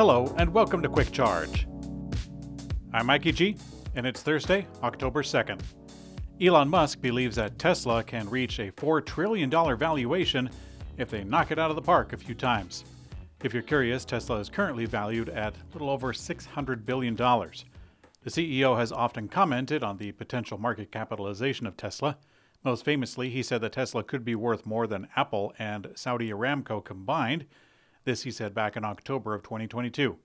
Hello, and welcome to Quick Charge. I'm Mikey G, and it's Thursday, October 2nd. Elon Musk believes that Tesla can reach a $4 trillion valuation if they knock it out of the park a few times. If you're curious, Tesla is currently valued at a little over $600 billion. The CEO has often commented on the potential market capitalization of Tesla. Most famously, he said that Tesla could be worth more than Apple and Saudi Aramco combined. This he said back in October of 2022.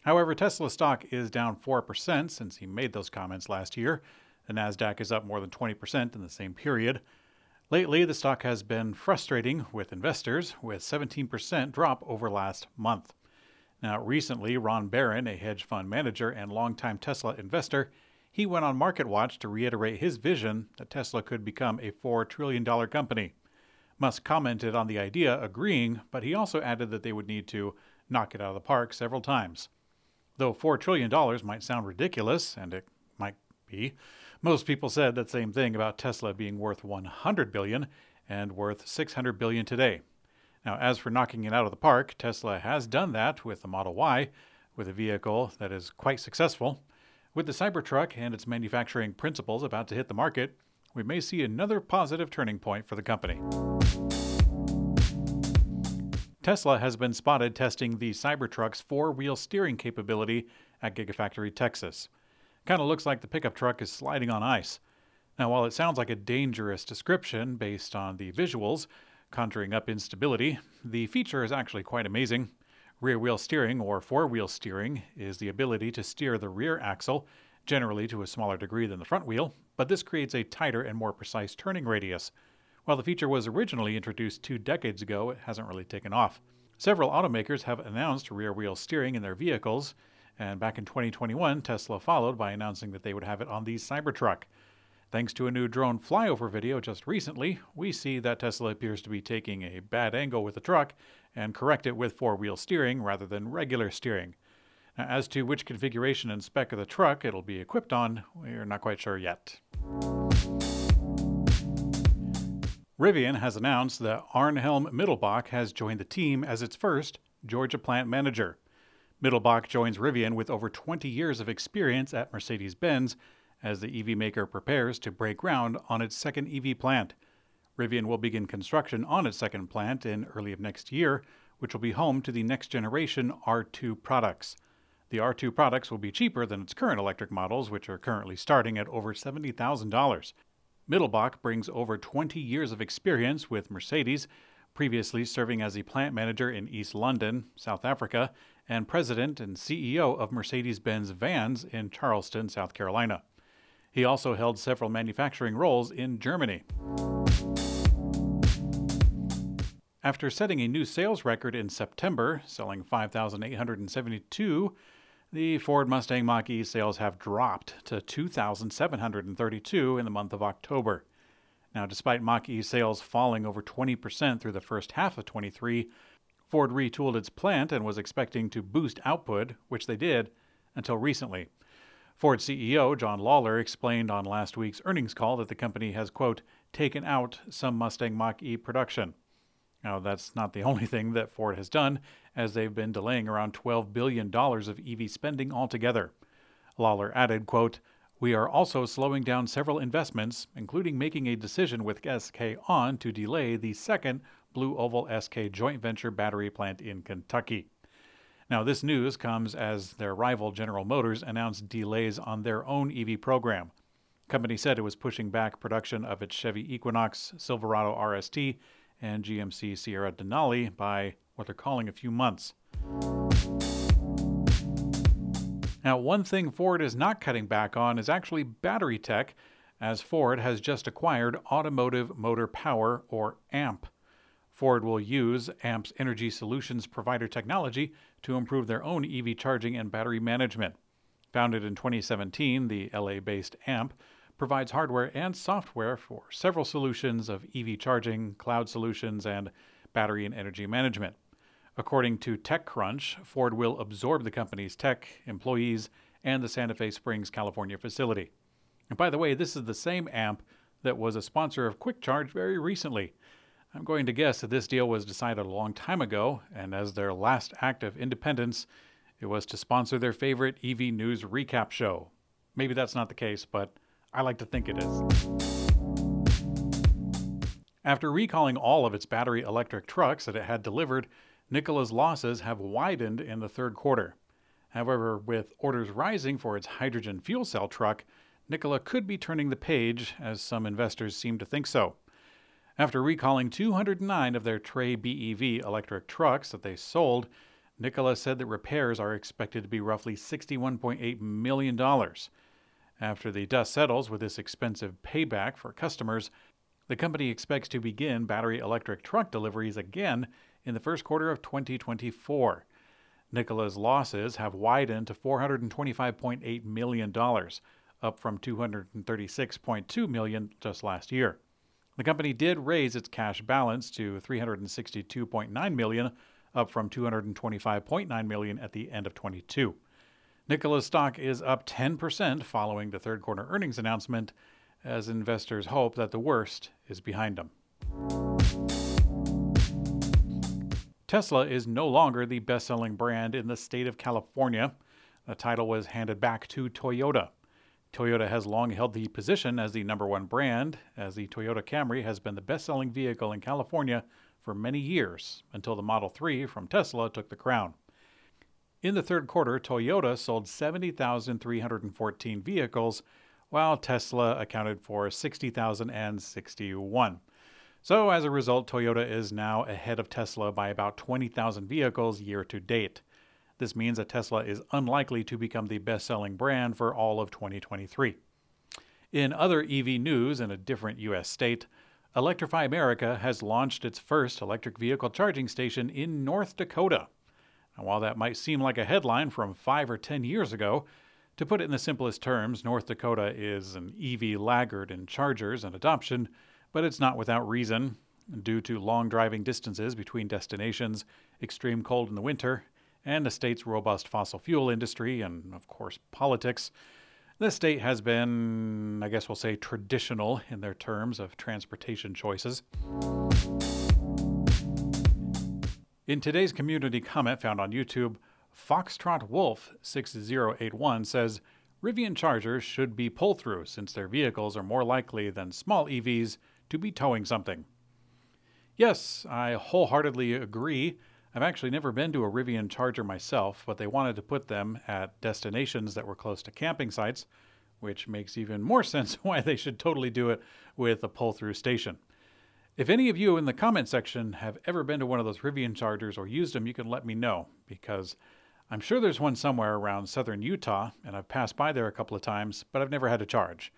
However, Tesla stock is down 4% since he made those comments last year. The Nasdaq is up more than 20% in the same period. Lately, the stock has been frustrating with investors with 17% drop over last month. Now, recently, Ron Baron, a hedge fund manager and longtime Tesla investor, he went on MarketWatch to reiterate his vision that Tesla could become a $4 trillion company. Musk commented on the idea, agreeing, but he also added that they would need to knock it out of the park several times. Though $4 trillion might sound ridiculous, and it might be, most people said that same thing about Tesla being worth 100 billion and worth 600 billion today. Now, as for knocking it out of the park, Tesla has done that with the Model Y, with a vehicle that is quite successful. With the Cybertruck and its manufacturing principles about to hit the market, we may see another positive turning point for the company. Tesla has been spotted testing the Cybertruck's four wheel steering capability at Gigafactory, Texas. Kind of looks like the pickup truck is sliding on ice. Now, while it sounds like a dangerous description based on the visuals, conjuring up instability, the feature is actually quite amazing. Rear wheel steering, or four wheel steering, is the ability to steer the rear axle, generally to a smaller degree than the front wheel, but this creates a tighter and more precise turning radius. While the feature was originally introduced two decades ago, it hasn't really taken off. Several automakers have announced rear wheel steering in their vehicles, and back in 2021, Tesla followed by announcing that they would have it on the Cybertruck. Thanks to a new drone flyover video just recently, we see that Tesla appears to be taking a bad angle with the truck and correct it with four wheel steering rather than regular steering. Now, as to which configuration and spec of the truck it'll be equipped on, we're not quite sure yet. Rivian has announced that Arnhelm Mittelbach has joined the team as its first Georgia plant manager. Mittelbach joins Rivian with over 20 years of experience at Mercedes Benz as the EV maker prepares to break ground on its second EV plant. Rivian will begin construction on its second plant in early of next year, which will be home to the next generation R2 products. The R2 products will be cheaper than its current electric models, which are currently starting at over $70,000. Mittelbach brings over 20 years of experience with Mercedes, previously serving as a plant manager in East London, South Africa, and president and CEO of Mercedes Benz Vans in Charleston, South Carolina. He also held several manufacturing roles in Germany. After setting a new sales record in September, selling 5,872, the Ford Mustang Mach E sales have dropped to 2,732 in the month of October. Now, despite Mach E sales falling over 20% through the first half of 23, Ford retooled its plant and was expecting to boost output, which they did until recently. Ford CEO John Lawler explained on last week's earnings call that the company has, quote, taken out some Mustang Mach E production. Now, that's not the only thing that Ford has done, as they've been delaying around $12 billion of EV spending altogether. Lawler added, quote, We are also slowing down several investments, including making a decision with SK On to delay the second Blue Oval SK joint venture battery plant in Kentucky. Now, this news comes as their rival General Motors announced delays on their own EV program. The company said it was pushing back production of its Chevy Equinox, Silverado RST, and GMC Sierra Denali by what they're calling a few months. Now, one thing Ford is not cutting back on is actually battery tech, as Ford has just acquired Automotive Motor Power, or AMP. Ford will use AMP's energy solutions provider technology to improve their own EV charging and battery management. Founded in 2017, the LA based AMP provides hardware and software for several solutions of EV charging, cloud solutions, and battery and energy management. According to TechCrunch, Ford will absorb the company's tech, employees, and the Santa Fe Springs, California facility. And by the way, this is the same AMP that was a sponsor of Quick Charge very recently. I'm going to guess that this deal was decided a long time ago, and as their last act of independence, It was to sponsor their favorite EV news recap show. Maybe that's not the case, but I like to think it is. After recalling all of its battery electric trucks that it had delivered, Nikola's losses have widened in the third quarter. However, with orders rising for its hydrogen fuel cell truck, Nikola could be turning the page, as some investors seem to think so. After recalling 209 of their Tre BEV electric trucks that they sold, Nikola said that repairs are expected to be roughly $61.8 million. After the dust settles with this expensive payback for customers, the company expects to begin battery electric truck deliveries again in the first quarter of 2024. Nikola's losses have widened to $425.8 million, up from 236.2 million just last year. The company did raise its cash balance to 362.9 million, up from 225.9 million at the end of 22. Nikola's stock is up 10% following the third quarter earnings announcement as investors hope that the worst is behind them. Tesla is no longer the best selling brand in the state of California. The title was handed back to Toyota. Toyota has long held the position as the number one brand, as the Toyota Camry has been the best selling vehicle in California for many years, until the Model 3 from Tesla took the crown. In the third quarter, Toyota sold 70,314 vehicles, while Tesla accounted for 60,061. So, as a result, Toyota is now ahead of Tesla by about 20,000 vehicles year to date. This means that Tesla is unlikely to become the best selling brand for all of 2023. In other EV news in a different U.S. state, Electrify America has launched its first electric vehicle charging station in North Dakota. And while that might seem like a headline from five or ten years ago, to put it in the simplest terms, North Dakota is an EV laggard in chargers and adoption, but it's not without reason. Due to long driving distances between destinations, extreme cold in the winter, and the state's robust fossil fuel industry, and of course, politics, the state has been, I guess we'll say, traditional in their terms of transportation choices. In today's community comment found on YouTube, Foxtrot Wolf 6081 says Rivian Chargers should be pull through since their vehicles are more likely than small EVs to be towing something. Yes, I wholeheartedly agree. I've actually never been to a Rivian charger myself, but they wanted to put them at destinations that were close to camping sites, which makes even more sense why they should totally do it with a pull through station. If any of you in the comment section have ever been to one of those Rivian chargers or used them, you can let me know because I'm sure there's one somewhere around southern Utah, and I've passed by there a couple of times, but I've never had to charge.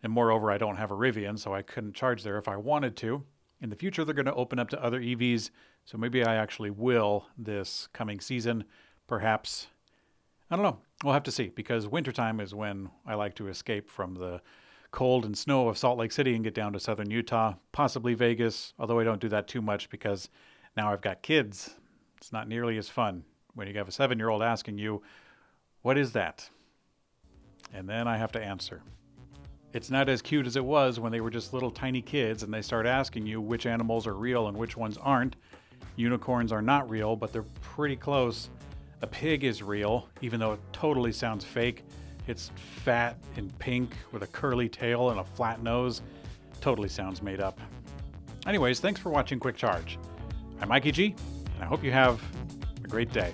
And moreover, I don't have a Rivian, so I couldn't charge there if I wanted to. In the future, they're going to open up to other EVs, so maybe I actually will this coming season. Perhaps. I don't know. We'll have to see, because wintertime is when I like to escape from the cold and snow of Salt Lake City and get down to southern Utah, possibly Vegas, although I don't do that too much because now I've got kids. It's not nearly as fun when you have a seven year old asking you, What is that? And then I have to answer. It's not as cute as it was when they were just little tiny kids and they start asking you which animals are real and which ones aren't. Unicorns are not real, but they're pretty close. A pig is real, even though it totally sounds fake. It's fat and pink with a curly tail and a flat nose. Totally sounds made up. Anyways, thanks for watching Quick Charge. I'm Mikey G, and I hope you have a great day.